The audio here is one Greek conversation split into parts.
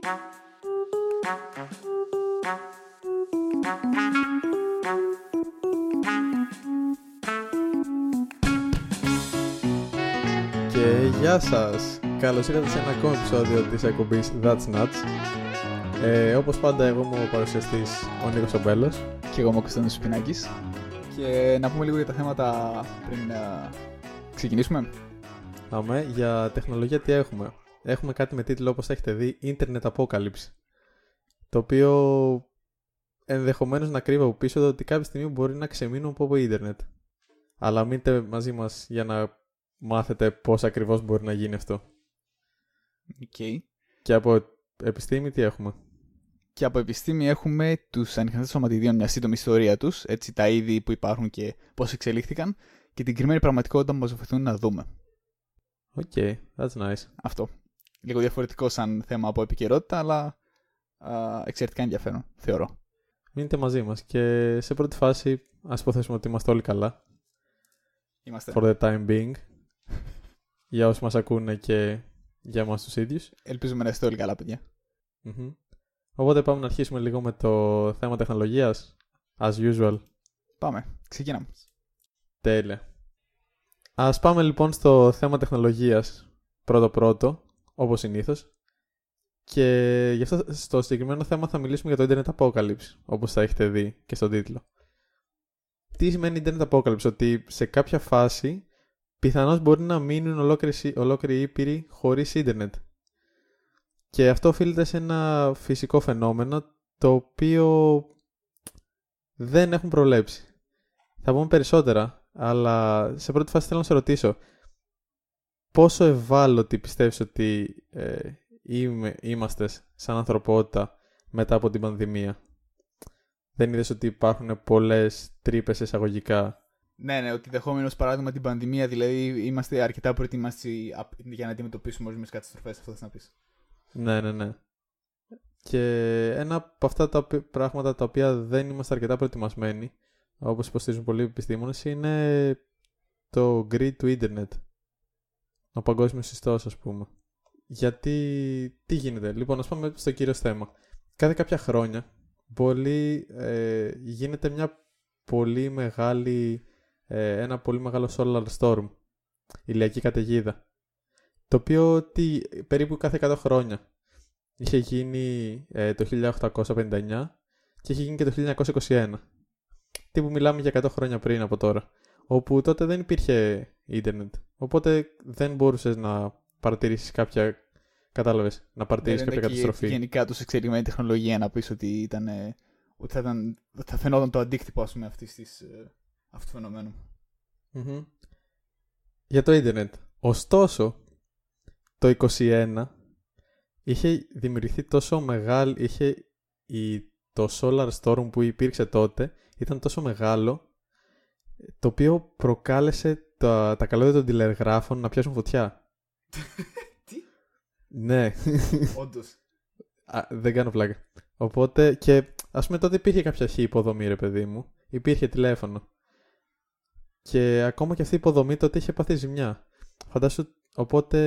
Και γεια σας! Καλώς ήρθατε σε ένα ακόμα επεισόδιο της εκπομπής That's Nuts. Ε, όπως πάντα εγώ είμαι ο παρουσιαστής ο Νίκος Ομπέλος. Και εγώ είμαι ο Κωνσταντίνος Σπινάκης. Και να πούμε λίγο για τα θέματα πριν να ξεκινήσουμε. Αμέ, για τεχνολογία τι έχουμε. Έχουμε κάτι με τίτλο όπως έχετε δει Internet Apocalypse. Το οποίο ενδεχομένως να κρύβει από πίσω το ότι κάποια στιγμή μπορεί να ξεμείνουν από ίντερνετ. Αλλά μείνετε μαζί μας για να μάθετε πώς ακριβώς μπορεί να γίνει αυτό. Okay. Και από επιστήμη τι έχουμε; Και από επιστήμη έχουμε τους ανοιχτές σωματιδίων, μια σύντομη ιστορία τους, έτσι τα είδη που υπάρχουν και πώς εξελίχθηκαν και την κρυμμένη πραγματικότητα που μας βοηθούν να δούμε. Οκ, okay, that's nice. Αυτό. Λίγο διαφορετικό σαν θέμα από επικαιρότητα, αλλά α, εξαιρετικά ενδιαφέρον, θεωρώ. Μείνετε μαζί μας και σε πρώτη φάση ας υποθέσουμε ότι είμαστε όλοι καλά. Είμαστε. For the time being. για όσοι μας ακούνε και για εμάς τους ίδιους. Ελπίζουμε να είστε όλοι καλά, παιδιά. Mm-hmm. Οπότε πάμε να αρχίσουμε λίγο με το θέμα τεχνολογίας. As usual. Πάμε. Ξεκινάμε. Τέλεια. Ας πάμε λοιπόν στο θέμα τεχνολογίας πρώτο-πρώτο, όπως συνήθως. Και γι' αυτό στο συγκεκριμένο θέμα θα μιλήσουμε για το Internet Apocalypse, όπως θα έχετε δει και στον τίτλο. Τι σημαίνει Internet Apocalypse, ότι σε κάποια φάση πιθανώς μπορεί να μείνουν ολόκληροι, ολόκληροι ήπειροι χωρίς ίντερνετ. Και αυτό οφείλεται σε ένα φυσικό φαινόμενο το οποίο δεν έχουν προλέψει. Θα πούμε περισσότερα, αλλά σε πρώτη φάση θέλω να σε ρωτήσω πόσο ευάλωτοι πιστεύεις ότι ε, είμαστε σαν ανθρωπότητα μετά από την πανδημία; Δεν είδες ότι υπάρχουν πολλές τρύπες εισαγωγικά; Ναι, ναι, ότι δεχόμενο παράδειγμα την πανδημία, δηλαδή είμαστε αρκετά προετοιμαστοί για να αντιμετωπίσουμε ορισμένε καταστροφές, αυτό θα να πεις. Ναι, ναι, ναι. Και ένα από αυτά τα πράγματα τα οποία δεν είμαστε αρκετά προετοιμασμένοι, όπως υποστηρίζουν πολλοί επιστήμονες, είναι το grid του ίντερνετ. Ο παγκόσμιος ιστό, ας πούμε. Γιατί, τι γίνεται; Λοιπόν, ας πάμε στο κύριο θέμα. Κάθε κάποια χρόνια πολύ, ε, γίνεται μια πολύ μεγάλη ε, ένα πολύ μεγάλο solar storm, ηλιακή καταιγίδα, το οποίο τι, περίπου κάθε 100 χρόνια είχε γίνει ε, το 1859 και είχε γίνει και το 1921. Τι που μιλάμε για 100 χρόνια πριν από τώρα, όπου τότε δεν υπήρχε ίντερνετ, οπότε δεν μπορούσες να παρατηρήσεις κάποια Κατάλαβες. Να παρατηρήσεις ναι, κάποια καταστροφή. Γενικά τους εξελιγμένη τεχνολογία να πεις ότι, ήταν, ότι θα, ήταν, θα φαινόταν το αντίκτυπο ας πούμε, αυτής της, ε, αυτού του φαινομένου. Για το ίντερνετ. Ωστόσο, το 21 είχε δημιουργηθεί τόσο μεγάλο, είχε η, το solar storm που υπήρξε τότε, ήταν τόσο μεγάλο, το οποίο προκάλεσε τα, τα καλώδια των τηλεγράφων να πιάσουν φωτιά. Τι; Ναι. Όντως. δεν κάνω πλάκα. Οπότε και ας πούμε τότε υπήρχε κάποια χή υποδομή ρε παιδί μου. Υπήρχε τηλέφωνο. Και ακόμα και αυτή η υποδομή τότε είχε πάθει ζημιά. Φαντάσου, οπότε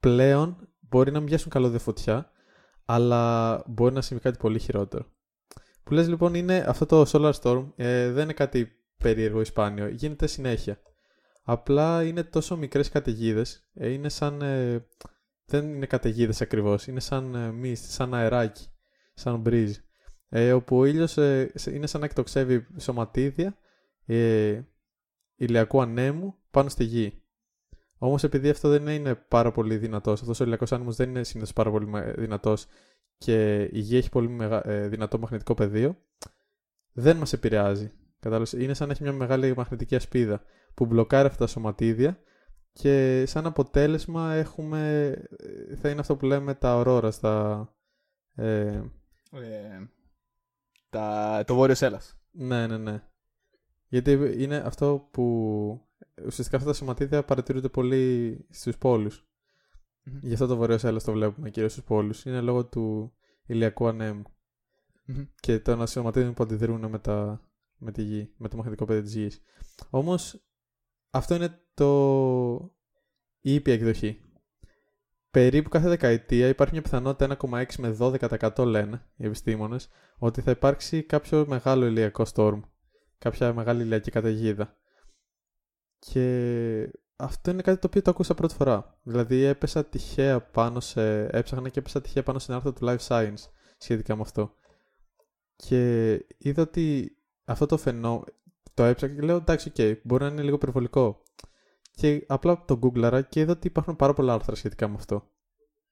πλέον μπορεί να μην πιάσουν καλώδια φωτιά, αλλά μπορεί να συμβεί κάτι πολύ χειρότερο. Που λες λοιπόν είναι αυτό το Solar Storm, ε, δεν είναι κάτι περίεργο ή σπάνιο, γίνεται συνέχεια. Απλά είναι τόσο μικρές καταιγίδες, ε, είναι σαν... Ε, δεν είναι καταιγίδες ακριβώς, είναι σαν ε, σαν αεράκι, σαν breeze. Ε, όπου ο ήλιος ε, είναι σαν να εκτοξεύει σωματίδια ε, ηλιακού ανέμου πάνω στη γη. Όμως επειδή αυτό δεν είναι πάρα πολύ δυνατός, αυτός ο ηλιακός άνεμος δεν είναι συνήθως πάρα πολύ δυνατός και η γη έχει πολύ μεγα... ε, δυνατό μαγνητικό πεδίο, δεν μας επηρεάζει. Κατάλαβες. Είναι σαν να έχει μια μεγάλη μαγνητική ασπίδα που μπλοκάρει αυτά τα σωματίδια και σαν αποτέλεσμα έχουμε, ε, θα είναι αυτό που λέμε τα ορόρα στα... Ε... Ε, τα... Το βόρειο Έλλας. Ναι, ναι, ναι. Γιατί είναι αυτό που ουσιαστικά αυτά τα σωματίδια παρατηρούνται πολύ στους πόλους. Mm-hmm. Γι' αυτό το βορείο Έλλας το βλέπουμε κυρίως στους πόλους. Είναι λόγω του ηλιακού ανέμου. Mm-hmm. Και των σωματίδια που αντιδρούν με, τα, με τη γη, με το μαγνητικό πεδίο της γης. Όμως αυτό είναι το η ήπια εκδοχή. περίπου κάθε δεκαετία υπάρχει μια πιθανότητα 1,6 με 12% λένε οι επιστήμονες ότι θα υπάρξει κάποιο μεγάλο ηλιακό storm, κάποια μεγάλη ηλιακή καταιγίδα. Και αυτό είναι κάτι το οποίο το ακούσα πρώτη φορά. Δηλαδή έπεσα τυχαία πάνω σε... έψαχνα και έπεσα τυχαία πάνω σε ένα άρθρο του Life Science σχετικά με αυτό. Και είδα ότι αυτό το φαινόμενο το έψαχνα και λέω εντάξει, okay, μπορεί να είναι λίγο περιβολικό. Και απλά το googlara και είδα ότι υπάρχουν πάρα πολλά άρθρα σχετικά με αυτό.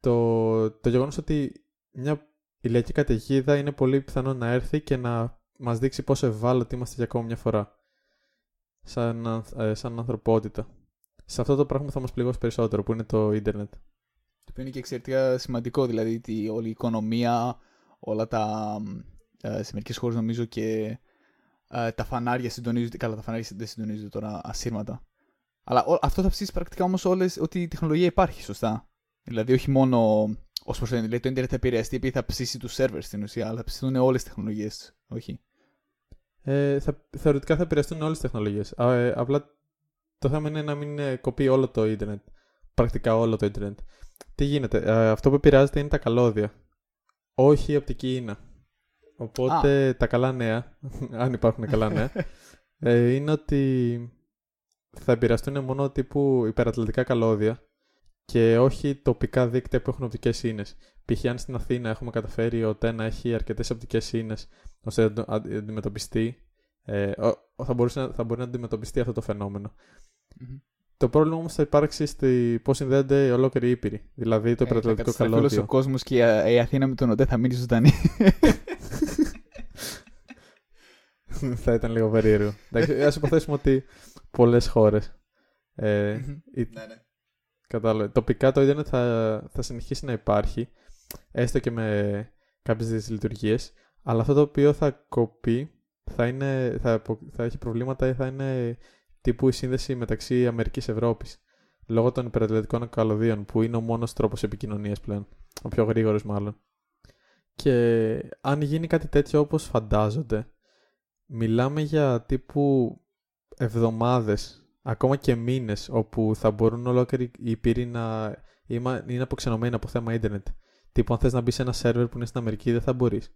Το, το γεγονός ότι μια ηλιακή καταιγίδα είναι πολύ πιθανό να έρθει και να μας δείξει πόσο ευάλωτοι είμαστε για ακόμα μια φορά. Σαν, ε, σαν ανθρωπότητα. Σε αυτό το πράγμα θα μας πληγώσει περισσότερο που είναι το ίντερνετ. Το οποίο είναι και εξαιρετικά σημαντικό, δηλαδή ότι όλη η οικονομία, όλα τα. Ε, σε μερικές χώρες νομίζω και ε, τα φανάρια συντονίζονται. Καλά, τα φανάρια δεν συντονίζονται τώρα ασύρματα. Αλλά αυτό θα ψήσεις πρακτικά όμως ότι η τεχνολογία υπάρχει, σωστά. Δηλαδή, όχι μόνο ως προς το δηλαδή, το Ιντερνετ θα επηρεαστεί επειδή θα ψήσει τους σερβερς στην ουσία, αλλά θα ψηθούν όλες τις τεχνολογίες, όχι. Ε, θα, θεωρητικά θα επηρεαστούν όλες τις τεχνολογίες. Ε, απλά το θέμα είναι να μην ε, κοπεί όλο το Ιντερνετ. Πρακτικά όλο το Ιντερνετ. Τι γίνεται, ε, αυτό που επηρεάζεται είναι τα καλώδια. Όχι η οπτική ίνα. Οπότε τα καλά νέα, αν υπάρχουν καλά νέα, ε, είναι ότι θα επηρεαστούν μόνο τύπου υπερατλαντικά καλώδια και όχι τοπικά δίκτυα που έχουν οπτικές ίνε. Π.χ. αν στην Αθήνα έχουμε καταφέρει ο ΤΕ να έχει αρκετές οπτικές ίνε ώστε να αντιμετωπιστεί, ε, θα, μπορούσε, θα μπορεί να αντιμετωπιστεί αυτό το φαινομενο Το πρόβλημα όμως θα υπάρξει στη πώς συνδέονται οι ολόκληροι ήπειροι. Δηλαδή το υπερατλαντικό ε, καλώδιο. Θα ο κόσμος και η Αθήνα με τον ΟΤΕ θα μείνει ζωντανή. θα ήταν λίγο περίεργο. Α υποθέσουμε ότι πολλές χώρες. Ε, ναι, ναι. Κατάλαβε. Τοπικά το ίντερνετ θα, θα συνεχίσει να υπάρχει, έστω και με κάποιες λειτουργίε, αλλά αυτό το οποίο θα κοπεί θα, είναι, θα, θα έχει προβλήματα ή θα είναι τύπου η σύνδεση μεταξύ Αμερικής Ευρώπης λόγω των υπερατλητικών καλωδίων που είναι ο μόνος τρόπος επικοινωνίας πλέον, ο πιο γρήγορος μάλλον. Και αν γίνει κάτι τέτοιο όπως φαντάζονται, μιλάμε για τύπου εβδομάδες ακόμα και μήνες όπου θα μπορούν ολόκληροι οι υπήροι να είναι αποξενωμένοι από θέμα ίντερνετ. Τύπου, αν θες να μπεις σε ένα σερβερ που είναι στην Αμερική, δεν θα μπορείς.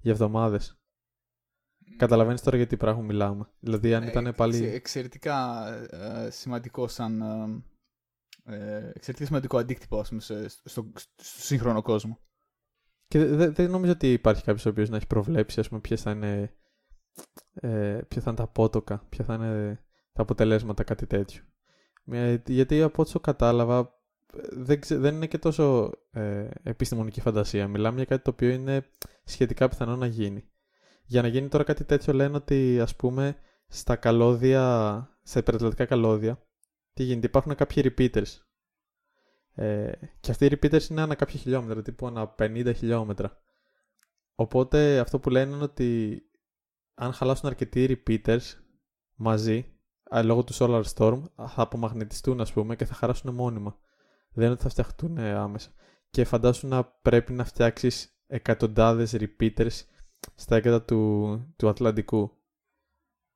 Για εβδομάδες. Mm. Καταλαβαίνεις τώρα για τι πράγμα μιλάμε. Δηλαδή, αν ε, ήταν πάλι. Εξαιρετικά ε, σημαντικό σαν. Ε, ε, εξαιρετικά σημαντικό αντίκτυπο, ας πούμε, στο, στο, σύγχρονο κόσμο. Και δεν δε νομίζω ότι υπάρχει κάποιος ο οποίος να έχει προβλέψει, ας πούμε, ποιες θα είναι. Ε, ποια θα είναι τα απότοκα, ποια θα είναι τα αποτελέσματα κάτι τέτοιο. Γιατί από όσο κατάλαβα δεν, δεν είναι και τόσο ε, επιστημονική φαντασία. Μιλάμε για κάτι το οποίο είναι σχετικά πιθανό να γίνει. Για να γίνει τώρα κάτι τέτοιο λένε ότι ας πούμε στα καλώδια, στα υπερατλαντικά καλώδια, τι γίνεται, υπάρχουν κάποιοι repeaters. Ε, και αυτοί οι repeaters είναι ανά κάποια χιλιόμετρα, τύπου ανά 50 χιλιόμετρα. Οπότε αυτό που λένε είναι ότι αν χαλάσουν αρκετοί repeaters μαζί, λόγω του Solar Storm θα απομαγνητιστούν ας πούμε και θα χαράσουν μόνιμα. Δεν είναι ότι θα φτιαχτούν άμεσα. Και φαντάσου να πρέπει να φτιάξεις εκατοντάδες repeaters στα έγκατα του, του Ατλαντικού.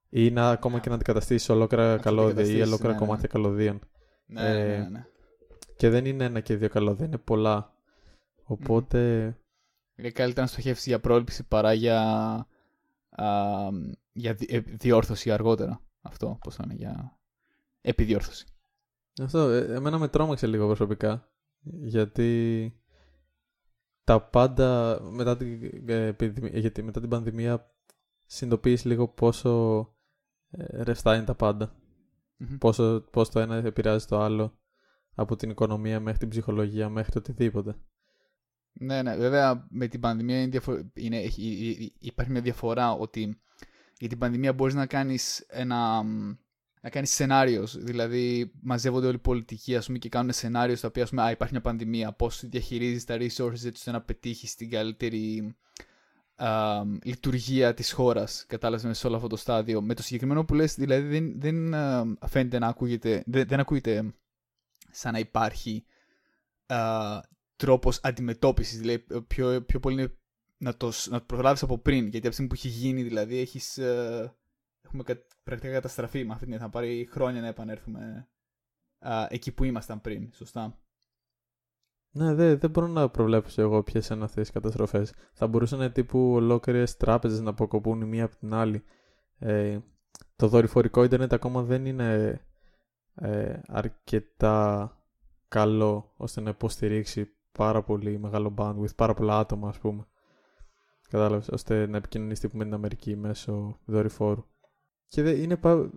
Ή να ακόμα yeah. και να αντικαταστήσεις ολόκληρα καλώδια ή ολόκληρα ναι, ναι, κομμάτια ναι. καλωδίων. Ναι, ναι, ε, ναι, ναι, Και δεν είναι ένα και δύο καλώδια, είναι πολλά. Οπότε. Είναι καλύτερα να στοχεύσεις για πρόληψη παρά για, α, για ε, διόρθωση αργότερα. Αυτό πώς θα είναι για επιδιόρθωση. Αυτό, ε, εμένα με τρόμαξε λίγο προσωπικά. Γιατί τα πάντα μετά την, ε, γιατί μετά την πανδημία συνειδητοποιείς λίγο πόσο ε, ρευστά είναι τα παντα Πόσο, πώς το ένα επηρεάζει το άλλο από την οικονομία μέχρι την ψυχολογία μέχρι το οτιδήποτε. Ναι, ναι. Βέβαια με την πανδημία είναι είναι, υπάρχει μια διαφορά ότι για την πανδημία μπορείς να κάνεις ένα να κάνεις σενάριο. Δηλαδή, μαζεύονται όλοι οι πολιτικοί ας πούμε, και κάνουν σενάριο στα οποία ας πούμε, α, υπάρχει μια πανδημία. Πώς διαχειρίζεις τα resources έτσι ώστε να πετύχεις την καλύτερη α, λειτουργία της χώρας. Κατάλαβες σε όλο αυτό το στάδιο. Με το συγκεκριμένο που λες, δηλαδή δεν, δεν φαίνεται να ακούγεται, δεν, δεν ακούγεται σαν να υπάρχει α, τρόπος αντιμετώπισης, δηλαδή πιο, πιο πολύ είναι να το, να το προλάβεις από πριν, γιατί από τη στιγμή που έχει γίνει δηλαδή έχεις, ε, έχουμε κα, πρακτικά καταστραφεί με αυτήν, θα πάρει χρόνια να επανέλθουμε εκεί που ήμασταν πριν, σωστά; Ναι, δεν, δεν μπορώ να προβλέψω εγώ ποιες είναι αυτές οι καταστροφές. Θα μπορούσαν τύπου ολόκληρες τράπεζες να αποκοπούν η μία από την άλλη. Ε, το δορυφορικό ίντερνετ ακόμα δεν είναι ε, αρκετά καλό ώστε να υποστηρίξει πάρα πολύ μεγάλο bandwidth, πάρα πολλά άτομα ας πούμε. Κατάλαβες, ώστε να επικοινωνήσει με την Αμερική μέσω δορυφόρου. Και δε, είναι πα...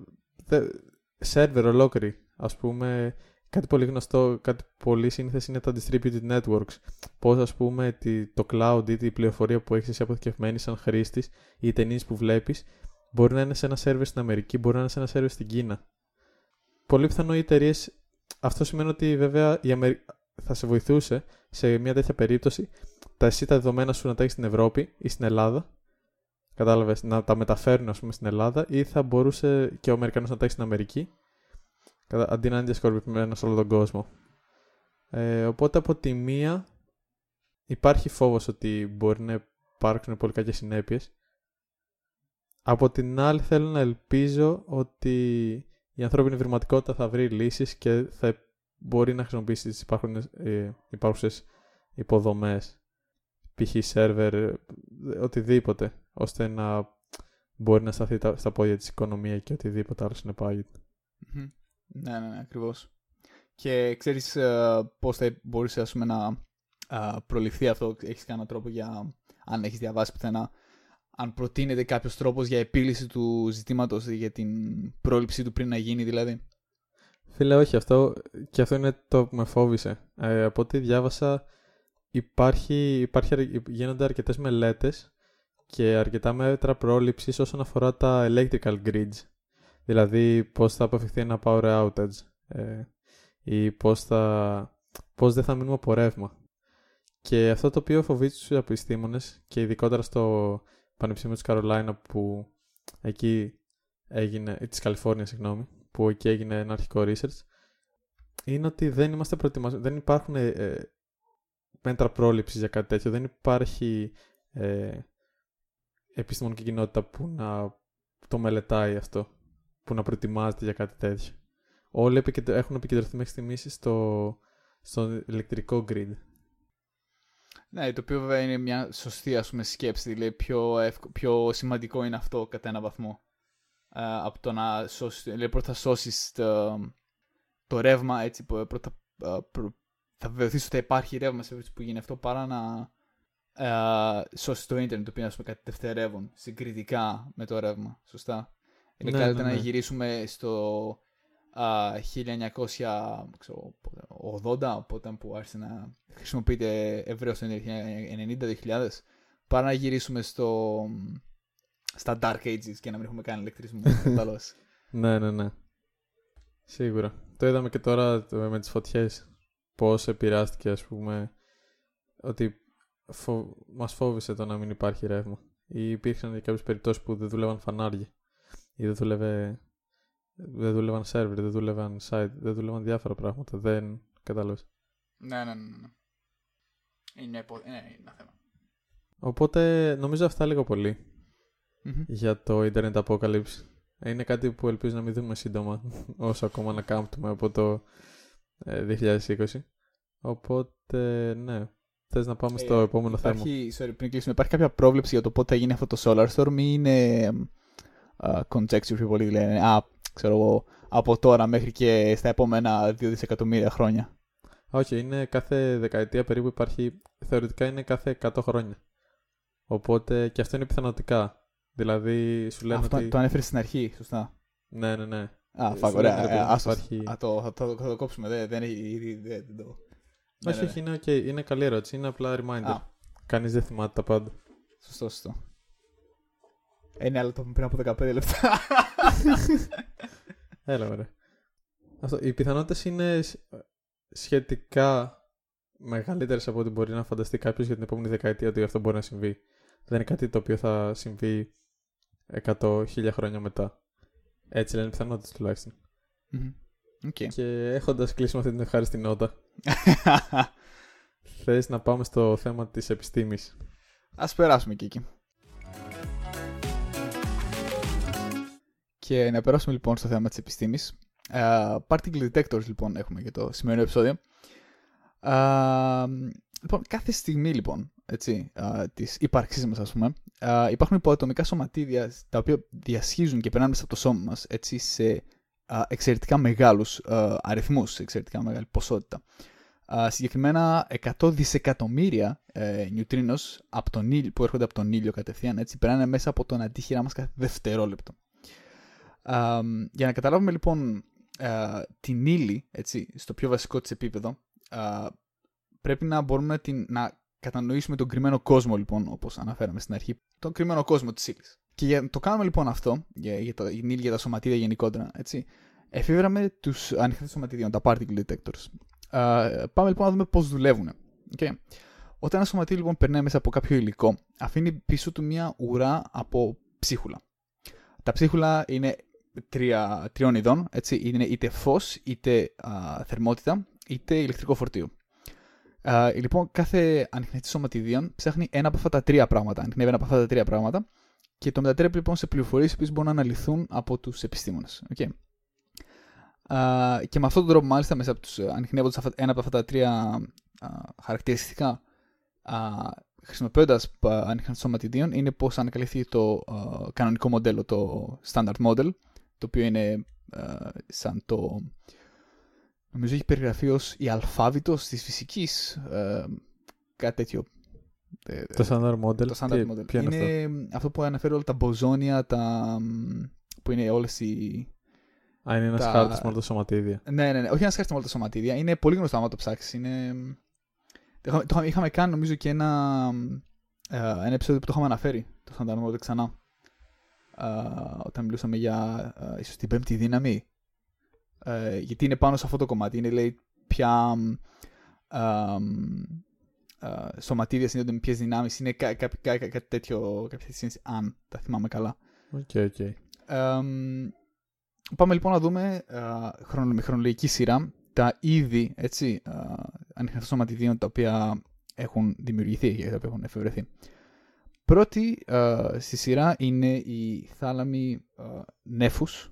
σερβερ ολόκληρη. Ας πούμε, κάτι πολύ γνωστό, κάτι πολύ σύνθεση είναι τα distributed networks. Πώς ας πούμε το cloud ή την πληροφορία που έχεις εσύ αποθηκευμένη σαν χρήστης ή οι ταινίες που βλέπεις μπορεί να είναι σε ένα σερβερ στην Αμερική, μπορεί να είναι σε ένα σερβερ στην Κίνα. Πολύ πιθανό οι εταιρείες. Αυτό σημαίνει ότι βέβαια η Αμερική θα σε βοηθούσε σε μια τέτοια περίπτωση τα εσύ τα δεδομένα σου να τα έχεις στην Ευρώπη ή στην Ελλάδα. Κατάλαβες, να τα μεταφέρουν ας πούμε στην Ελλάδα ή θα μπορούσε και ο Αμερικανός να τα έχει στην Αμερική. Αντί να είναι διασκορπισμένα σε όλο τον κόσμο. Ε, οπότε από τη μία υπάρχει φόβος ότι μπορεί να υπάρξουν πολύ κακές συνέπειες. Από την άλλη θέλω να ελπίζω ότι η ανθρώπινη βρηματικότητα θα βρει λύσεις και θα μπορεί να χρησιμοποιήσει τις ε, υπάρχουσες υποδομές, π.χ. σερβερ, οτιδήποτε, ώστε να μπορεί να σταθεί στα πόδια της οικονομία και οτιδήποτε άλλο συνεπάγεται. Mm-hmm. Ναι, ναι, ναι, ακριβώς. Και ξέρεις uh, πώς θα μπορούσε ας πούμε, να uh, προληφθεί αυτό, έχεις κανένα τρόπο για, αν έχεις διαβάσει πουθενά, αν προτείνεται κάποιος τρόπος για επίλυση του ζητήματος, για την πρόληψή του πριν να γίνει δηλαδή; Φίλε, όχι, αυτό και αυτό είναι το που με φόβησε. Ε, από ό,τι διάβασα, υπάρχει, υπάρχει, γίνονται αρκετές μελέτες και αρκετά μέτρα πρόληψης όσον αφορά τα electrical grids. Δηλαδή, πώς θα αποφευχθεί ένα power outage ε, ή πώς, θα, πώς δεν θα μείνουμε από ρεύμα. Και αυτό το οποίο φοβίζει τους επιστήμονες και ειδικότερα στο Πανεπιστήμιο της Καρολάινα που εκεί έγινε, της Καλιφόρνιας συγγνώμη, που εκεί έγινε ένα αρχικό research, είναι ότι δεν είμαστε προετοιμασμένοι, δεν υπάρχουν ε, ε, μέτρα πρόληψης για κάτι τέτοιο, δεν υπάρχει ε, επιστημονική κοινότητα που να το μελετάει αυτό, που να προετοιμάζεται για κάτι τέτοιο. Όλοι έχουν επικεντρωθεί μέχρι στιγμής στο, στο ηλεκτρικό grid. Ναι, το οποίο βέβαια είναι μια σωστή ας πούμε, σκέψη. Δηλαδή πιο, πιο σημαντικό είναι αυτό κατά ένα βαθμό. Uh, από το να σώσεις, δηλαδή πρώτα σώσεις το, το ρεύμα, έτσι, πρώτα uh, θα βεβαιωθείς ότι υπάρχει ρεύμα σε που γίνει αυτό, παρά να uh, σώσεις το ίντερνετ, το οποίο είναι κάτι δευτερεύον συγκριτικά με το ρεύμα. Σωστά; Είναι ναι, καλύτερα ναι, ναι. να γυρίσουμε στο 1980, οπότε που άρχισε να χρησιμοποιείται ευρέως το 90-2000, παρά να γυρίσουμε στο, στα Dark Ages και να μην έχουμε κάνει ηλεκτρισμό. ναι, ναι, ναι. Σίγουρα. Το είδαμε και τώρα με τις φωτιές. Πώς επηρεάστηκε, ας πούμε, ότι φο... μας φόβησε το να μην υπάρχει ρεύμα. Ή υπήρχαν και κάποιες περιπτώσεις που δεν δούλευαν φανάρια. Ή δεν δούλευε δεν δούλευαν server, δεν δούλευαν site, δεν δούλευαν διάφορα πράγματα. Δεν κατάλαβες. Ναι, ναι, ναι, ναι. Είναι, ναι, είναι ένα θέμα. Οπότε νομίζω αυτά λίγο για το Internet Apocalypse. Είναι κάτι που ελπίζω να μην δούμε σύντομα όσο ακόμα να κάμπτουμε από το 2020. Ε, Οπότε, ναι. Θες να πάμε στο ε, επόμενο υπάρχει, θέμα. Sorry, πριν κλείσουμε, υπάρχει κάποια πρόβλεψη για το πότε θα γίνει αυτό το Solar Storm ή είναι uh, conjecture πιο πολύ. Δηλαδή, α, ξέρω εγώ, από τώρα μέχρι και στα επόμενα 2 δισεκατομμύρια χρόνια. Όχι, είναι κάθε δεκαετία περίπου υπάρχει, θεωρητικά είναι κάθε 100 χρόνια. Οπότε και αυτό είναι πιθανοτικά. Δηλαδή σου λένε αυτό ότι... το ανέφερε στην αρχή, σωστά. Ναι, ναι, ναι. Α, φάγω, ωραία. Ε, υπάρχει... Α, το, θα, το, θα το κόψουμε, δεν, δεν έχει δεν, το... Όχι, ναι, όχι, ναι. είναι, okay. είναι καλή ερώτηση, είναι απλά reminder. Κανείς δεν θυμάται τα πάντα. Σωστό, σωστό. Ε, ναι, αλλά το πριν από 15 λεπτά. Έλα, ωραία. Αυτό, οι πιθανότητες είναι σχετικά μεγαλύτερες από ό,τι μπορεί να φανταστεί κάποιος για την επόμενη δεκαετία ότι αυτό μπορεί να συμβεί. Δεν είναι κάτι το οποίο θα συμβεί 100 χίλια χρόνια μετά. Έτσι λένε οι πιθανότητες τουλάχιστον. Okay. Και έχοντας κλείσει με αυτή την ευχάριστη νότα, θες να πάμε στο θέμα της επιστήμης. Α περάσουμε και εκεί. Και να περάσουμε λοιπόν στο θέμα της επιστήμης. Uh, particle detectors λοιπόν έχουμε για το σημερινό επεισόδιο. Α, λοιπόν, κάθε στιγμή λοιπόν έτσι, α, της ύπαρξής μας ας πούμε α, υπάρχουν υποατομικά σωματίδια τα οποία διασχίζουν και περνάνε μέσα από το σώμα μας έτσι, σε α, εξαιρετικά μεγάλους α, αριθμούς, σε εξαιρετικά μεγάλη ποσότητα. Α, συγκεκριμένα 100 δισεκατομμύρια ε, νιουτρίνος από τον ήλιο, που έρχονται από τον ήλιο κατευθείαν έτσι, περνάνε μέσα από τον αντίχειρά μας κάθε δευτερόλεπτο. Α, για να καταλάβουμε λοιπόν α, την ύλη έτσι, στο πιο βασικό της επίπεδο α, πρέπει να μπορούμε να, την, να κατανοήσουμε τον κρυμμένο κόσμο, λοιπόν, όπως αναφέραμε στην αρχή. Τον κρυμμένο κόσμο της ύλης. Και για να το κάνουμε λοιπόν αυτό, για, για, το, για, για τα σωματίδια γενικότερα, έτσι, εφήβραμε τους ανοιχτέ σωματίδιων, τα particle detectors. Uh, πάμε λοιπόν να δούμε πώς δουλεύουν. Okay. Όταν ένα σωματίδιο λοιπόν περνάει μέσα από κάποιο υλικό, αφήνει πίσω του μια ουρά από ψίχουλα. Τα ψίχουλα είναι τρία, τριών ειδών, έτσι, είναι είτε φως, είτε α, θερμότητα, είτε ηλεκτρικό φορτίο. Uh, λοιπόν, κάθε ανιχνευτή σωματιδίων ψάχνει ένα από αυτά τα τρία πράγματα. Ανιχνεύει ένα από αυτά τα τρία πράγματα και το μετατρέπει λοιπόν σε πληροφορίες που μπορούν να αναλυθούν από τους επιστήμονες. Okay. Uh, και με αυτόν τον τρόπο, μάλιστα, μέσα από τους, ανιχνεύοντα ένα από αυτά τα τρία uh, χαρακτηριστικά, uh, χρησιμοποιώντας ανιχνευτή σωματιδίων, είναι πώς ανακαλυφθεί το uh, κανονικό μοντέλο, το standard model, το οποίο είναι uh, σαν το Νομίζω έχει περιγραφεί ως η αλφάβητος της φυσικής. Ε, κάτι τέτοιο. Ε, το standard model. Το standard model. Ποιο είναι, είναι αυτό; αυτό που αναφέρει όλα τα μποζόνια, τα... που είναι όλες οι... Α, είναι ένας τα... χάρτης με όλα τα σωματίδια. Ναι, ναι, ναι. Όχι ένας χάρτης με όλα τα σωματίδια. Είναι πολύ γνωστό άμα το ψάξεις. Είναι... Το είχαμε κάνει νομίζω και ένα, ε, ένα επεισόδιο που το είχαμε αναφέρει. Το standard model ξανά. Uh, όταν μιλούσαμε για uh, ίσως την πέμπτη δύναμη ε, γιατί είναι πάνω σε αυτό το κομμάτι. Είναι λέει ποια ε, ε, σωματίδια συνδέονται με ποιες δυνάμεις. Είναι κάτι κά, κά, κά, τέτοιο, κάποια σύνθεση, αν τα θυμάμαι καλά. Okay, okay. πάμε λοιπόν να δούμε uh, με χρονολογική σειρά τα είδη έτσι, uh, ανοιχτών σωματιδίων τα οποία έχουν δημιουργηθεί και τα οποία έχουν εφευρεθεί. Πρώτη uh, στη σειρά είναι η θάλαμη uh, νέφους,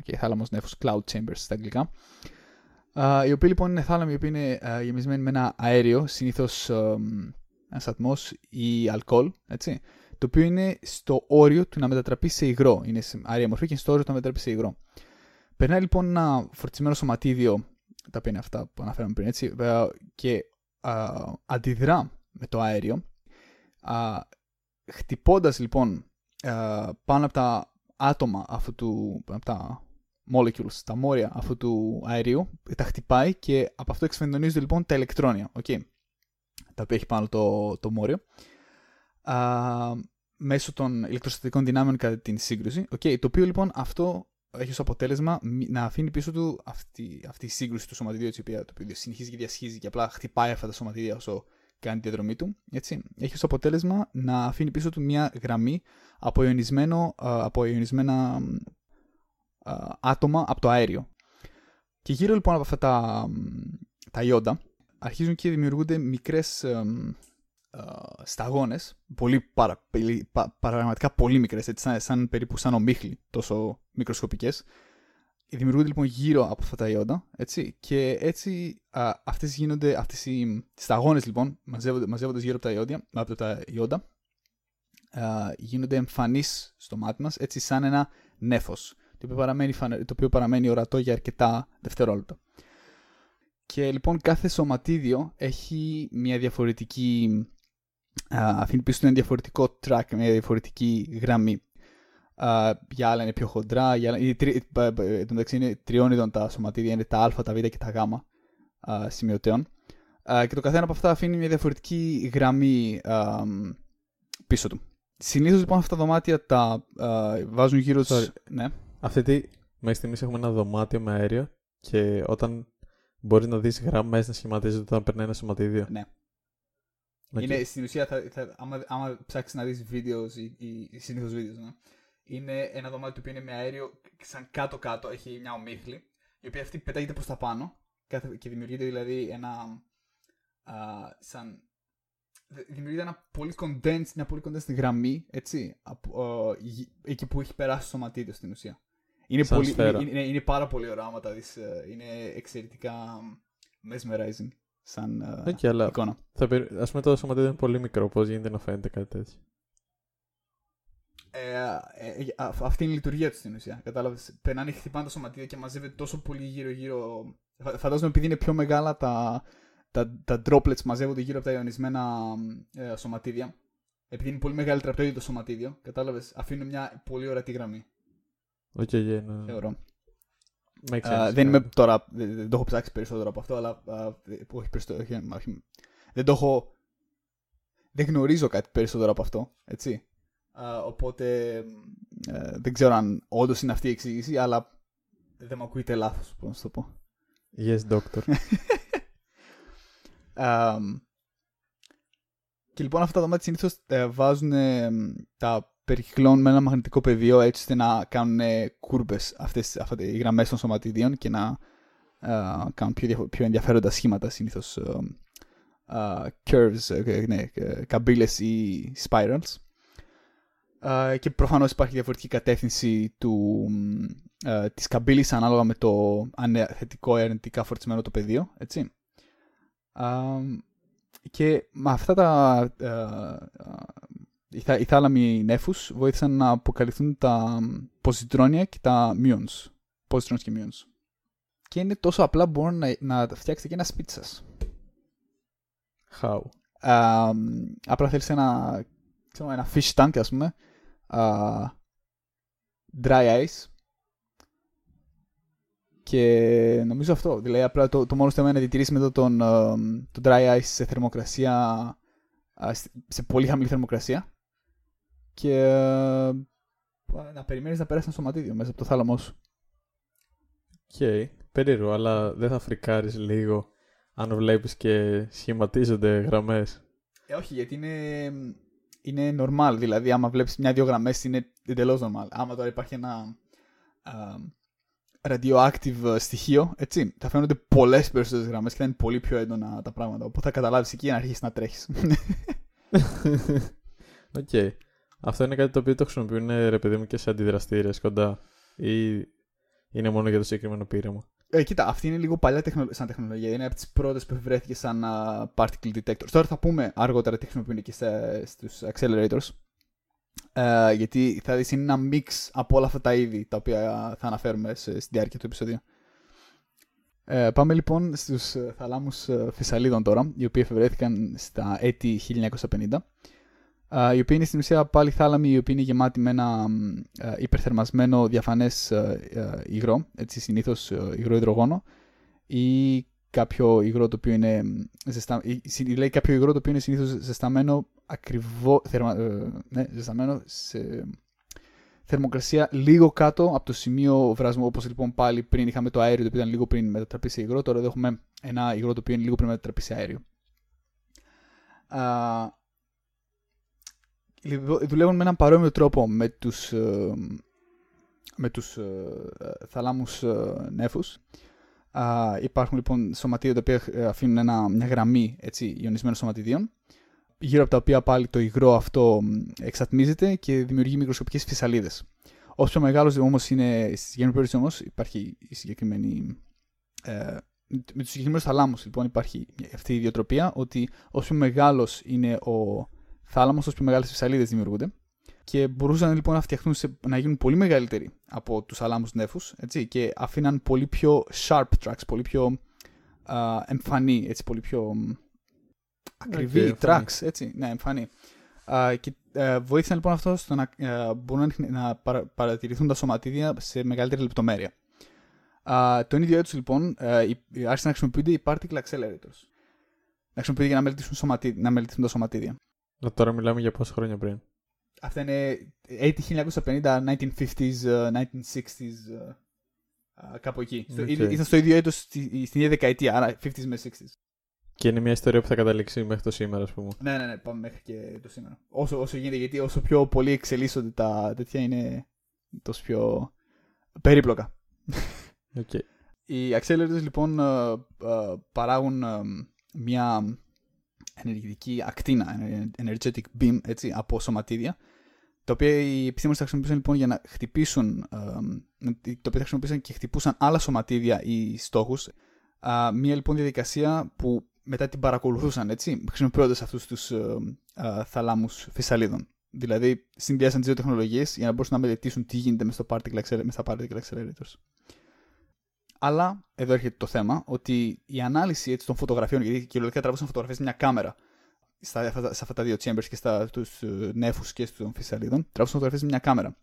okay, θάλαμος νέφους, cloud chambers στα αγγλικά, uh, οι οποίοι λοιπόν είναι θάλαμοι οι οποίοι είναι uh, γεμισμένοι με ένα αέριο, συνήθως um, ένας ατμός ή αλκοόλ, έτσι, το οποίο είναι στο όριο του να μετατραπεί σε υγρό. Είναι σε άρια μορφή και είναι στο όριο του να μετατραπεί σε υγρό. Περνάει λοιπόν ένα φορτισμένο σωματίδιο, τα οποία είναι αυτά που αναφέραμε πριν, έτσι, και uh, αντιδρά με το αέριο, uh, χτυπώντας λοιπόν uh, πάνω από τα άτομα αυτού του, από τα molecules, τα μόρια αυτού του αερίου, τα χτυπάει και από αυτό εξφενδονίζονται λοιπόν τα ηλεκτρόνια, okay, τα οποία έχει πάνω το, το μόριο, α, μέσω των ηλεκτροστατικών δυνάμεων κατά την σύγκρουση, okay, το οποίο λοιπόν αυτό έχει ως αποτέλεσμα να αφήνει πίσω του αυτή, αυτή η σύγκρουση του σωματιδίου, η οποία το οποίο συνεχίζει και διασχίζει και απλά χτυπάει αυτά τα σωματίδια όσο κάνει τη διαδρομή του. Έτσι. Έχει ως αποτέλεσμα να αφήνει πίσω του μια γραμμή από, από ιονισμένα άτομα από το αέριο. Και γύρω λοιπόν από αυτά τα, τα ιόντα αρχίζουν και δημιουργούνται μικρές ε, σταγόνες, πολύ παρα, πα, πραγματικά πολύ μικρές, έτσι, σαν, σαν, περίπου σαν ομίχλη, τόσο μικροσκοπικές. Δημιουργούνται λοιπόν γύρω από αυτά τα ιόντα, έτσι, και έτσι α, αυτές γίνονται, αυτές οι σταγόνες λοιπόν μαζεύονται, μαζεύονται γύρω από τα ιόντα, από τα ιόντα α, γίνονται εμφανείς στο μάτι μας, έτσι σαν ένα νέφος το οποίο παραμένει, το οποίο παραμένει ορατό για αρκετά δευτερόλεπτα. Και λοιπόν κάθε σωματίδιο έχει μια διαφορετική, αφήνει πίσω του ένα διαφορετικό track, μια διαφορετική γραμμή. Για άλλα είναι πιο χοντρά, για άλλα, εν μεταξύ είναι τριών ειδών τα σωματίδια, είναι τα α, τα β και τα γ σημειωτέων. και το καθένα από αυτά αφήνει μια διαφορετική γραμμή πίσω του. Συνήθως λοιπόν αυτά τα δωμάτια τα βάζουν γύρω του. Ναι. Αυτή τη μέχρι στιγμής έχουμε ένα δωμάτιο με αέριο και όταν μπορείς να δεις γραμμές να σχηματίζονται όταν περνάει ένα σωματίδιο. Ναι. Okay. Είναι στην ουσία, θα, θα, άμα, άμα ψάξεις να δεις βίντεος ή, ή, ή συνήθως βίντεος, ναι. Είναι ένα δωμάτιο που είναι με αέριο σαν κάτω-κάτω, έχει μια ομίχλη, η οποία αυτή πετάγεται προς τα πάνω και δημιουργείται δηλαδή ένα. Α, σαν δημιουργείται ένα πολύ condensed, μια πολύ condensed γραμμή, έτσι, από, εκεί που έχει περάσει το σωματίδιο στην ουσία. Είναι, πολύ, είναι, είναι, είναι, πάρα πολύ ωραία άμα τα δεις. Ε, είναι εξαιρετικά mesmerizing. σαν ε, Okay, αλλά εικόνα. θα περι- ας πούμε το σωματίδιο είναι πολύ μικρό. Πώς γίνεται να φαίνεται κάτι τέτοιο; Ε, ε, ε, α- αυτή είναι η λειτουργία τους στην ουσία. Κατάλαβες. Περνάνε, χτυπάνε τα σωματίδια και μαζεύεται τόσο πολύ γύρω-γύρω. Φα- Φαντάζομαι επειδή είναι πιο μεγάλα τα, τα, τα droplets μαζεύονται γύρω από τα ιονισμένα ε, σωματίδια. Επειδή είναι πολύ μεγαλύτερο από το ίδιο το σωματίδιο, κατάλαβες. Αφήνουν μια πολύ ορατή γραμμή. Οκ, okay, yeah, no. Θεωρώ. Makes Α, sense. δεν είμαι yeah. τώρα, δεν, δεν το έχω ψάξει περισσότερο από αυτό, αλλά α, δε- όχι περισσότερο, όχι, όχι, δεν το έχω, δεν γνωρίζω κάτι περισσότερο από αυτό, έτσι. Α, οπότε ε, δεν ξέρω αν όντως είναι αυτή η εξήγηση, αλλά δεν με ακούγεται λάθος, πώς να σου το πω. Yes, doctor. Α, και λοιπόν αυτά τα δωμάτια συνήθως βάζουν ε, τα περικυκλώνουν με ένα μαγνητικό πεδίο έτσι ώστε να κάνουν κούρμπε αυτές, αυτές οι γραμμές των σωματιδίων και να ε, κάνουν πιο, διαφο- πιο ενδιαφέροντα σχήματα συνήθως ε, ε, curves, ε, ναι, ε, καμπύλες ή spirals. Ε, και προφανώς υπάρχει διαφορετική κατεύθυνση του, ε, της καμπύλης ανάλογα με το αν είναι θετικό ή αρνητικά φορτισμένο το πεδίο, έτσι. Α, και με αυτά τα ε, ε, οι, θα, οι θάλαμοι νέφους βοήθησαν να αποκαλυφθούν τα ποζιτρόνια και τα muons. Positrons και muons. Και είναι τόσο απλά που μπορούν να, να φτιάξετε και ένα σπίτι σας. How. Α, απλά θέλεις ένα, ξέρω, ένα fish tank, ας πούμε, α, dry ice και νομίζω αυτό. Δηλαδή, απλά το, το μόνο θέμα είναι να διατηρήσει μετά τον, ε, το dry ice σε θερμοκρασία, α, σε- σε πολύ χαμηλή θερμοκρασία και ε, να περιμένεις να περάσει ένα σωματίδιο μέσα από το θάλαμό σου. Οκ. Περίεργο, αλλά δεν θα φρικάρεις λίγο αν βλέπεις και σχηματίζονται γραμμές. Ε, όχι, γιατί είναι, είναι normal. Δηλαδή, άμα βλέπεις μια-δυο γραμμές είναι εντελώς normal. Άμα τώρα υπάρχει ένα α, radioactive στοιχείο, έτσι, θα φαίνονται πολλές περισσότερες γραμμές και θα είναι πολύ πιο έντονα τα πράγματα. Οπότε θα καταλάβεις εκεί να αρχίσεις να τρέχεις. Οκ. Αυτό είναι κάτι το οποίο το χρησιμοποιούν ε, ρε παιδί μου και σε αντιδραστήρες κοντά. Ή είναι μόνο για το συγκεκριμένο πείραμα; Ε, κοίτα, αυτή είναι λίγο παλιά τεχνο... σαν τεχνολογία. Είναι από τις πρώτες που βρέθηκε σαν α, particle detectors. Τώρα θα πούμε αργότερα τι χρησιμοποιούν και στους accelerators. Ε, γιατί θα δεις είναι ένα mix από όλα αυτά τα είδη τα οποία θα αναφέρουμε σε, στη διάρκεια του επεισοδίου. Ε, πάμε λοιπόν στους ε, θαλάμους ε, Φυσαλίδων τώρα, οι οποίοι εφευρέθηκαν στα έτη 1950. Ε, οι οποίοι είναι στην ουσία πάλι θάλαμοι, οι οποίοι είναι γεμάτοι με ένα μ, ε, υπερθερμασμένο διαφανές ε, ε, υγρό, έτσι συνήθως ε, υγρό υδρογόνο, ή κάποιο υγρό το οποίο είναι μ, ζεστα... ή, συ- λέει κάποιο υγρό το οποίο είναι συνήθως ζεσταμένο ακριβώ, θερμα... ε, ναι, ζεσταμένο σε θερμοκρασία λίγο κάτω από το σημείο βρασμού, όπως λοιπόν πάλι πριν είχαμε το αέριο το οποίο ήταν λίγο πριν μετατραπεί σε υγρό, τώρα εδώ έχουμε ένα υγρό το οποίο είναι λίγο πριν μετατραπεί σε αέριο. Α, Λοιπόν, δουλεύουν με έναν παρόμοιο τρόπο με τους, ε, με τους ε, ε, θαλάμους ε, νέφους. Α, υπάρχουν λοιπόν σωματίδια τα οποία ε, αφήνουν ένα, μια γραμμή έτσι, ιονισμένων σωματιδίων γύρω από τα οποία πάλι το υγρό αυτό μ, εξατμίζεται και δημιουργεί μικροσκοπικές φυσαλίδες. Όσο πιο μεγάλος όμως είναι, στη συγκεκριμένη περίπτωση όμως υπάρχει η συγκεκριμένη ε, με τους συγκεκριμένους θαλάμους λοιπόν υπάρχει αυτή η ιδιοτροπία ότι όσο πιο μεγάλος είναι ο θάλαμο, όσο πιο μεγάλες φυσαλίδε δημιουργούνται. Και μπορούσαν λοιπόν να φτιαχτούν σε, να γίνουν πολύ μεγαλύτεροι από τους θαλάμους νέφου και αφήναν πολύ πιο sharp tracks, πολύ πιο α, εμφανή, έτσι, πολύ πιο μ, ακριβή Okay, εμφανή. tracks, έτσι, ναι, εμφανή. Α, και ε, βοήθησαν λοιπόν αυτό στο να ε, μπορούν να, να παρα, παρατηρηθούν τα σωματίδια σε μεγαλύτερη λεπτομέρεια. Α, τον ίδιο έτος λοιπόν ε, οι- άρχισαν να χρησιμοποιούνται οι particle accelerators. Να χρησιμοποιούνται για να μελετήσουν, σωματί- να μελετήσουν τα σωματίδια. Να τώρα μιλάμε για πόσα χρόνια πριν. Αυτά είναι 80, 1950, 1950s, ε, 1960s, ε, ε, κάπου εκεί. Στο- Οκ. είναι- Ήταν στο ίδιο έτος, στη- στην ίδια δεκαετία, άρα 50s με 60s. Και είναι μια ιστορία που θα καταλήξει μέχρι το σήμερα, ας πούμε. Ναι, ναι, ναι, πάμε μέχρι και το σήμερα. Όσο, όσο γίνεται, γιατί όσο πιο πολύ εξελίσσονται τα τέτοια είναι τόσο πιο περίπλοκα. Okay. Οι accelerators λοιπόν ε, ε, παράγουν ε, μια ενεργητική ακτίνα, energetic beam, έτσι, από σωματίδια, τα οποία οι επιστήμονες τα χρησιμοποιούσαν λοιπόν για να χτυπήσουν, ε, τα οποία τα χρησιμοποιούσαν και χτυπούσαν άλλα σωματίδια ή στόχους. Α, μια λοιπόν διαδικασία που μετά την παρακολουθούσαν, έτσι, χρησιμοποιώντας αυτούς τους ε, ε, θαλάμους φυσαλίδων. Δηλαδή, συνδυάσαν τις δύο τεχνολογίες για να μπορούσαν να μελετήσουν τι γίνεται μες, στο particle, μες στα particle accelerators. Αλλά εδώ έρχεται το θέμα ότι η ανάλυση έτσι, των φωτογραφιών, γιατί κυριολεκτικά τραβούσαν φωτογραφίες μια κάμερα στα, σε αυτά τα δύο chambers και στου ε, νέφους και στου φυσαλίδων, τραβούσαν φωτογραφίες μια κάμερα.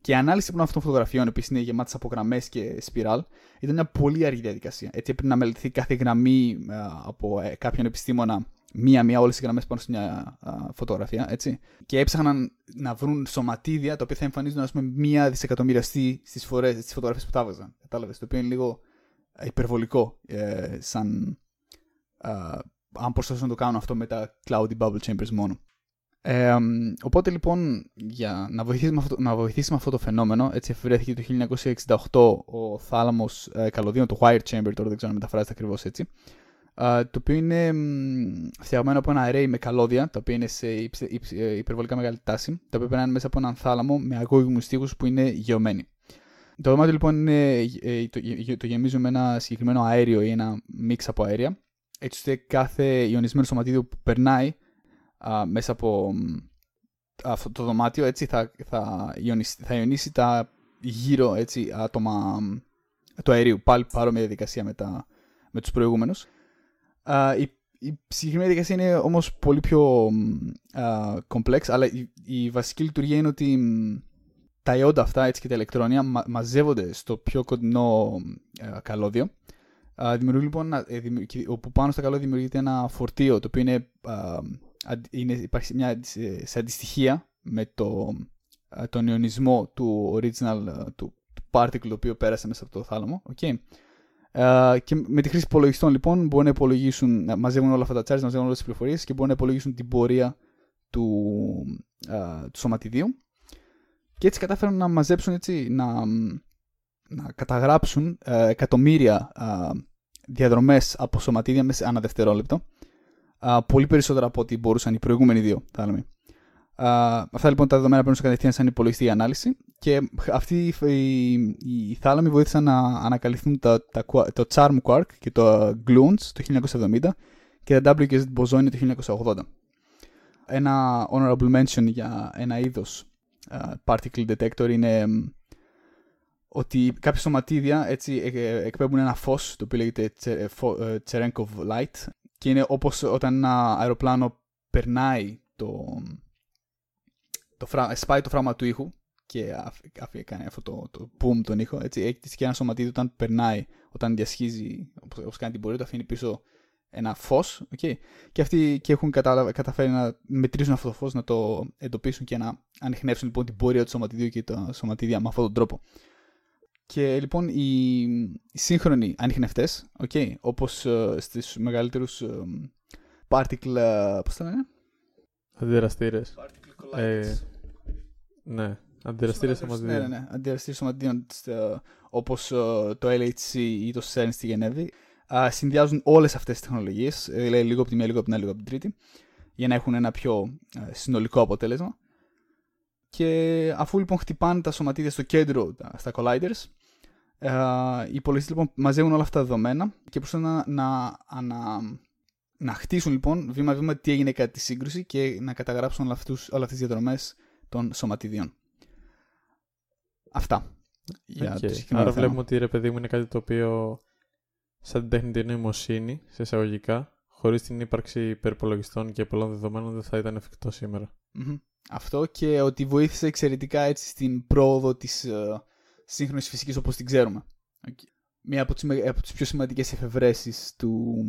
Και η ανάλυση αυτών των φωτογραφιών, επίση είναι γεμάτη από γραμμές και σπιράλ, ήταν μια πολύ αργή διαδικασία. Έτσι έπρεπε να μελετηθεί κάθε γραμμή ε, από ε, κάποιον επιστήμονα μία-μία όλες οι γραμμές πάνω σε μια φωτογραφία. Έτσι. Και έψαχναν να βρουν σωματίδια τα οποία θα εμφανίζουν, ας πούμε, μία δισεκατομμυριαστή στις φωτογραφίες που τα έβαζαν. Κατάλαβες. Το οποίο είναι λίγο υπερβολικό ε, σαν. αν προσπαθούν να το κάνουν αυτό με τα cloudy bubble chambers μόνο. Ε, οπότε λοιπόν για να βοηθήσει, με αυτό, να βοηθήσει με αυτό το φαινόμενο έτσι εφευρέθηκε το 1968 ο θάλαμος ε, καλωδίων, το wire chamber τώρα δεν ξέρω αν μεταφράζεται ακριβώς έτσι το οποίο είναι φτιαγμένο από ένα array με καλώδια, τα οποία είναι σε ε, υπερβολικά μεγάλη τάση, τα οποία περνάνε μέσα από έναν θάλαμο με αγώγιμους στίχους που είναι γεωμένοι. Το δωμάτιο λοιπόν είναι, ε, το, το γεμίζουμε με ένα συγκεκριμένο αέριο ή ένα μίξ από αέρια, έτσι ώστε κάθε ιονισμένο σωματίδιο που περνάει μέσα από αυτό το δωμάτιο έτσι, θα, θα, ιονίσει, θα ιονίσει τα γύρω έτσι, άτομα του αερίου. Πάλι παρόμοια διαδικασία με, τα, με τους προηγούμενους η, η συγκεκριμένη διαδικασία είναι όμως πολύ πιο complex, αλλά η, η, βασική λειτουργία είναι ότι τα ιόντα αυτά έτσι και τα ηλεκτρόνια μα, μαζεύονται στο πιο κοντινό καλώδιο. δημιουργεί λοιπόν, ε, όπου πάνω στα καλώδια δημιουργείται ένα φορτίο το οποίο είναι, είναι υπάρχει μια σε αντιστοιχεία με το, τον ιονισμό του original του, του particle το οποίο πέρασε μέσα από το θάλαμο. Okay. Uh, και με τη χρήση υπολογιστών λοιπόν μπορούν να υπολογίσουν, να μαζεύουν όλα αυτά τα charges, να μαζεύουν όλες τις πληροφορίες και μπορούν να υπολογίσουν την πορεία του, uh, του σωματιδίου. Και έτσι κατάφεραν να μαζέψουν, έτσι, να, να καταγράψουν uh, εκατομμύρια διαδρομές από σωματίδια μέσα ανά δευτερόλεπτο. πολύ περισσότερα από ό,τι μπορούσαν οι προηγούμενοι δύο θάλαμοι. Uh, αυτά λοιπόν τα δεδομένα παίρνουν κατευθείαν σαν υπολογιστή ανάλυση και αυτοί οι, οι, θάλαμοι βοήθησαν να ανακαλυφθούν τα, τα, το Charm Quark και το Gluons το 1970 και τα WGS Boson το 1980. Ένα honorable mention για ένα είδος uh, particle detector είναι ότι κάποια σωματίδια έτσι, εκπέμπουν ένα φως το οποίο λέγεται Cherenkov Light και είναι όπως όταν ένα αεροπλάνο περνάει το, το φρά, σπάει το φράγμα του ήχου και αφ, κάνει αυτό το, το boom τον ήχο. Έτσι, έχει και ένα σωματίδιο όταν περνάει, όταν διασχίζει, όπως κάνει την πορεία του, αφήνει πίσω ένα φως. Okay. Και αυτοί και έχουν καταφέρει να μετρήσουν αυτό το φως, να το εντοπίσουν και να ανοιχνεύσουν λοιπόν την πορεία του σωματιδίου και τα σωματίδια με αυτόν τον τρόπο. Και λοιπόν οι, οι σύγχρονοι ανοιχνευτές, okay, όπως uh, στου μεγαλύτερους uh, particle. Uh, Πώς τα λένε; Αντιδραστήρε. Ε, ναι, αντιδραστήρες σωματιδίων. Ναι, ναι, ναι. Αντιδραστήρες σωματιδίων όπως ε, το LHC ή το CERN στη Γενέβη συνδυάζουν όλες αυτές τις τεχνολογίες, ε, δηλαδή λίγο από τη μία, λίγο από την άλλη, λίγο από την τρίτη, για να έχουν ένα πιο ε, συνολικό αποτέλεσμα. Και αφού λοιπόν χτυπάνε τα σωματίδια στο κέντρο, στα colliders, οι υπολογιστέ λοιπόν μαζεύουν όλα αυτά τα δεδομένα και προσπαθούν να, να, να, χτίσουν λοιπόν βήμα-βήμα τι έγινε κατά τη σύγκρουση και να καταγράψουν όλες αυτές τις διαδρομές των σωματιδίων. Αυτά. Για okay. το Άρα βλέπουμε ότι ρε παιδί μου είναι κάτι το οποίο σαν την τεχνητή νοημοσύνη, σε εισαγωγικά, χωρίς την ύπαρξη υπερπολογιστών και πολλών δεδομένων δεν θα ήταν εφικτό Αυτό και ότι βοήθησε εξαιρετικά έτσι στην πρόοδο της uh, σύγχρονης φυσικής όπως την ξέρουμε. Okay. Μία από τις, από τις πιο σημαντικές εφευρέσεις του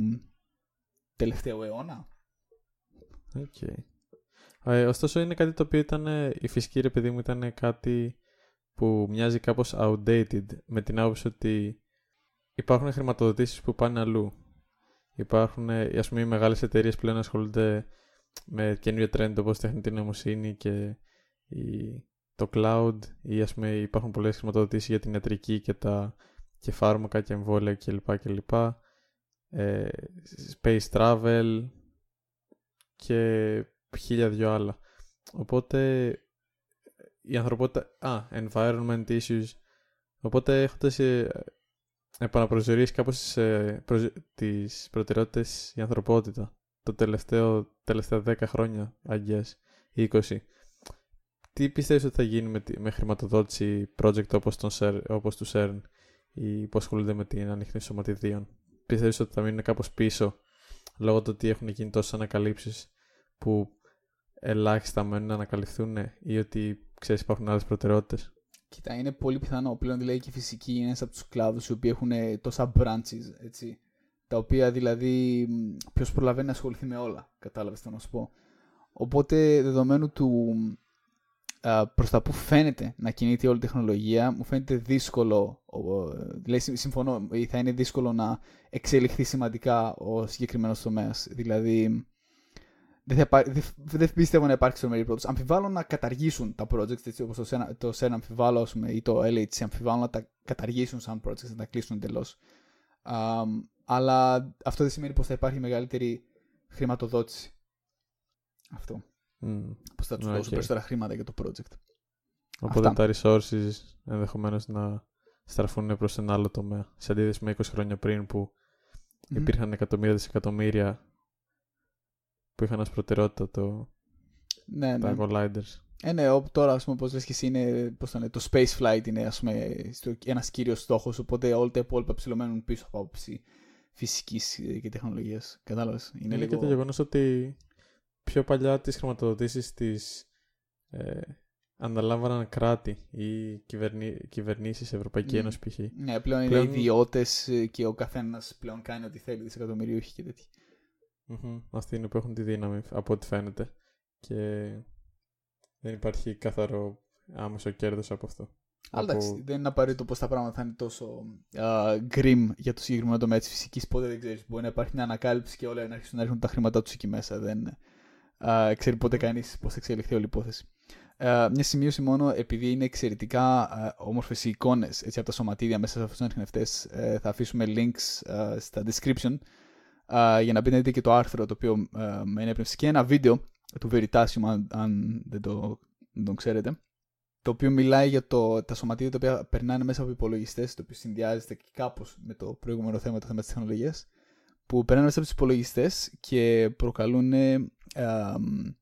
τελευταίου αιώνα. Okay. Ε, ωστόσο είναι κάτι το οποίο ήταν, η φυσική ρε παιδί μου ήταν κάτι που μοιάζει κάπως outdated με την άποψη ότι υπάρχουν χρηματοδοτήσεις που πάνε αλλού. Υπάρχουν ας πούμε οι μεγάλες εταιρείες πλέον ασχολούνται με καινούργια trend όπως τεχνητή νοημοσύνη και η, το cloud ή ας πούμε υπάρχουν πολλές χρηματοδοτήσεις για την ιατρική και τα και φάρμακα και εμβόλια κλπ. κλπ. Ε, space travel και χίλια δυο άλλα. Οπότε η ανθρωπότητα... Α, environment issues. Οπότε έχοντας επαναπροσδιορίσει κάπως τις, ε, προσ... τις προτεραιότητες η ανθρωπότητα το τελευταίο, τελευταία 10 χρόνια, αγγές, 20. Τι πιστεύεις ότι θα γίνει με, με χρηματοδότηση project όπως, τον, όπως του CERN ή που ασχολούνται με την ανοιχτή σωματιδίων; Πιστεύεις ότι θα μείνουν κάπως πίσω λόγω του ότι έχουν γίνει τόσες ανακαλύψεις που ελάχιστα μένουν να ανακαλυφθούν ή ότι ξέρεις υπάρχουν άλλες προτεραιότητες. Κοίτα, είναι πολύ πιθανό. Πλέον δηλαδή και η φυσική είναι ένας από τους κλάδους οι οποίοι έχουν τόσα branches. Έτσι, τα οποία δηλαδή ποιος προλαβαίνει να ασχοληθεί με όλα. Κατάλαβες τι να σου πω. Οπότε δεδομένου του προς τα που φαίνεται να κινείται όλη η τεχνολογία, μου φαίνεται δύσκολο, δηλαδή συμφωνώ, θα είναι δύσκολο να εξελιχθεί σημαντικά ο συγκεκριμένος τομέας. Δηλαδή, δεν, θα, δεν πιστεύω να υπάρξει τρομερή πρόταση. Αμφιβάλλω να καταργήσουν τα projects, έτσι όπως το, το CERN αμφιβάλλω, ή το LHC αμφιβάλλω να τα καταργήσουν σαν projects, να τα κλείσουν εντελώς. αλλά αυτό δεν σημαίνει πως θα υπάρχει μεγαλύτερη χρηματοδότηση. Αυτό. Mm. Πως θα τους okay. δώσουν περισσότερα χρήματα για το project. Οπότε Αυτά. τα resources ενδεχομένως να στραφούν προς ένα άλλο τομέα. Σε αντίθεση με 20 χρόνια πριν που mm. υπήρχαν εκατομμύρια δισεκατομμύρια που είχαν ως προτεραιότητα το, ναι, τα ναι. colliders. Ε, ναι, τώρα, ας πούμε, πώς λες και εσύ, είναι, πώς το, το space flight είναι, ας πούμε, ένας κύριος στόχος, οπότε όλα τα υπόλοιπα ψηλωμένουν πίσω από άποψη φυσικής και τεχνολογίας. Κατάλαβες; Είναι, είναι λίγο... και το γεγονός ότι πιο παλιά τις χρηματοδοτήσεις τις ε, αναλάμβαναν κράτη ή κυβερνή, κυβερνήσεις, Ευρωπαϊκή mm. Ένωση π.χ. Ναι, πλέον, πλέον... είναι ιδιώτες και ο καθένας πλέον κάνει ό,τι θέλει, δισεκατομμυρίουχοι και τέτοιοι. Mm-hmm. Αυτοί είναι που έχουν τη δύναμη από ό,τι φαίνεται και δεν υπάρχει καθαρό άμεσο κέρδος από αυτό. Αλλά εντάξει, δεν είναι απαραίτητο πως τα πράγματα θα είναι τόσο uh, grim για το συγκεκριμένο τομέα της φυσικής. Πότε δεν ξέρεις. Μπορεί να υπάρχει μια ανακάλυψη και όλα να αρχίσουν να έρχονται τα χρήματά τους εκεί μέσα. Δεν uh, ξέρει ποτέ κανείς πώ θα εξελιχθεί όλη η υπόθεση. Uh, μια σημείωση μόνο, επειδή είναι εξαιρετικά uh, όμορφες οι εικόνες από τα σωματίδια μέσα σε αυτούς τους ανιχνευτές, uh, θα αφήσουμε links uh, στα description για να μπείτε να δείτε και το άρθρο το οποίο με ενέπνευσε και ένα βίντεο του Veritasium, αν, αν δεν, το, δεν το ξέρετε το οποίο μιλάει για το, τα σωματίδια τα οποία περνάνε μέσα από υπολογιστές, το οποίο συνδυάζεται και κάπως με το προηγούμενο θέμα, το θέμα της τεχνολογίας, που περνάνε μέσα από τους υπολογιστές και προκαλούν um,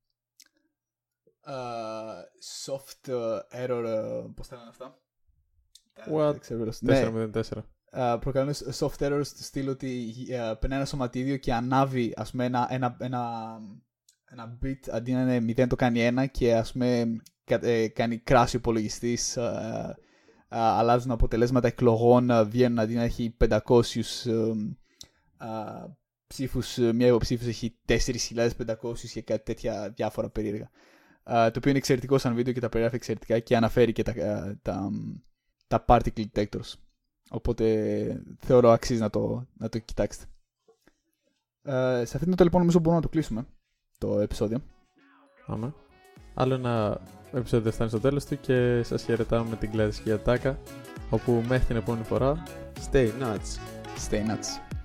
uh, soft error. Πώς θα λένε αυτά; What? 404. Uh, προκαλούν soft errors στο στυλ ότι uh, περνάει ένα σωματίδιο και ανάβει ας πούμε, ένα, ένα, ένα, ένα bit αντί να είναι 0 το κάνει 1 και ας πούμε ε, κάνει crash ο υπολογιστής, ε, ε, αλλάζουν αποτελέσματα εκλογών, βγαίνουν αντί να έχει 500 ψήφους, μια υποψήφιος έχει 4.500 και κάτι τέτοια διάφορα περίεργα. το οποίο είναι εξαιρετικό σαν βίντεο και τα περιγράφει εξαιρετικά και αναφέρει και τα, τα, τα particle detectors. Οπότε θεωρώ αξίζει να το, να το κοιτάξετε. σε αυτή την λοιπόν νομίζω μπορούμε να το κλείσουμε το επεισόδιο. Πάμε. Άλλο ένα επεισόδιο φτάνει στο τέλος του και σας χαιρετάμε με την κλασική ατάκα όπου μέχρι την επόμενη φορά Stay nuts. Stay nuts.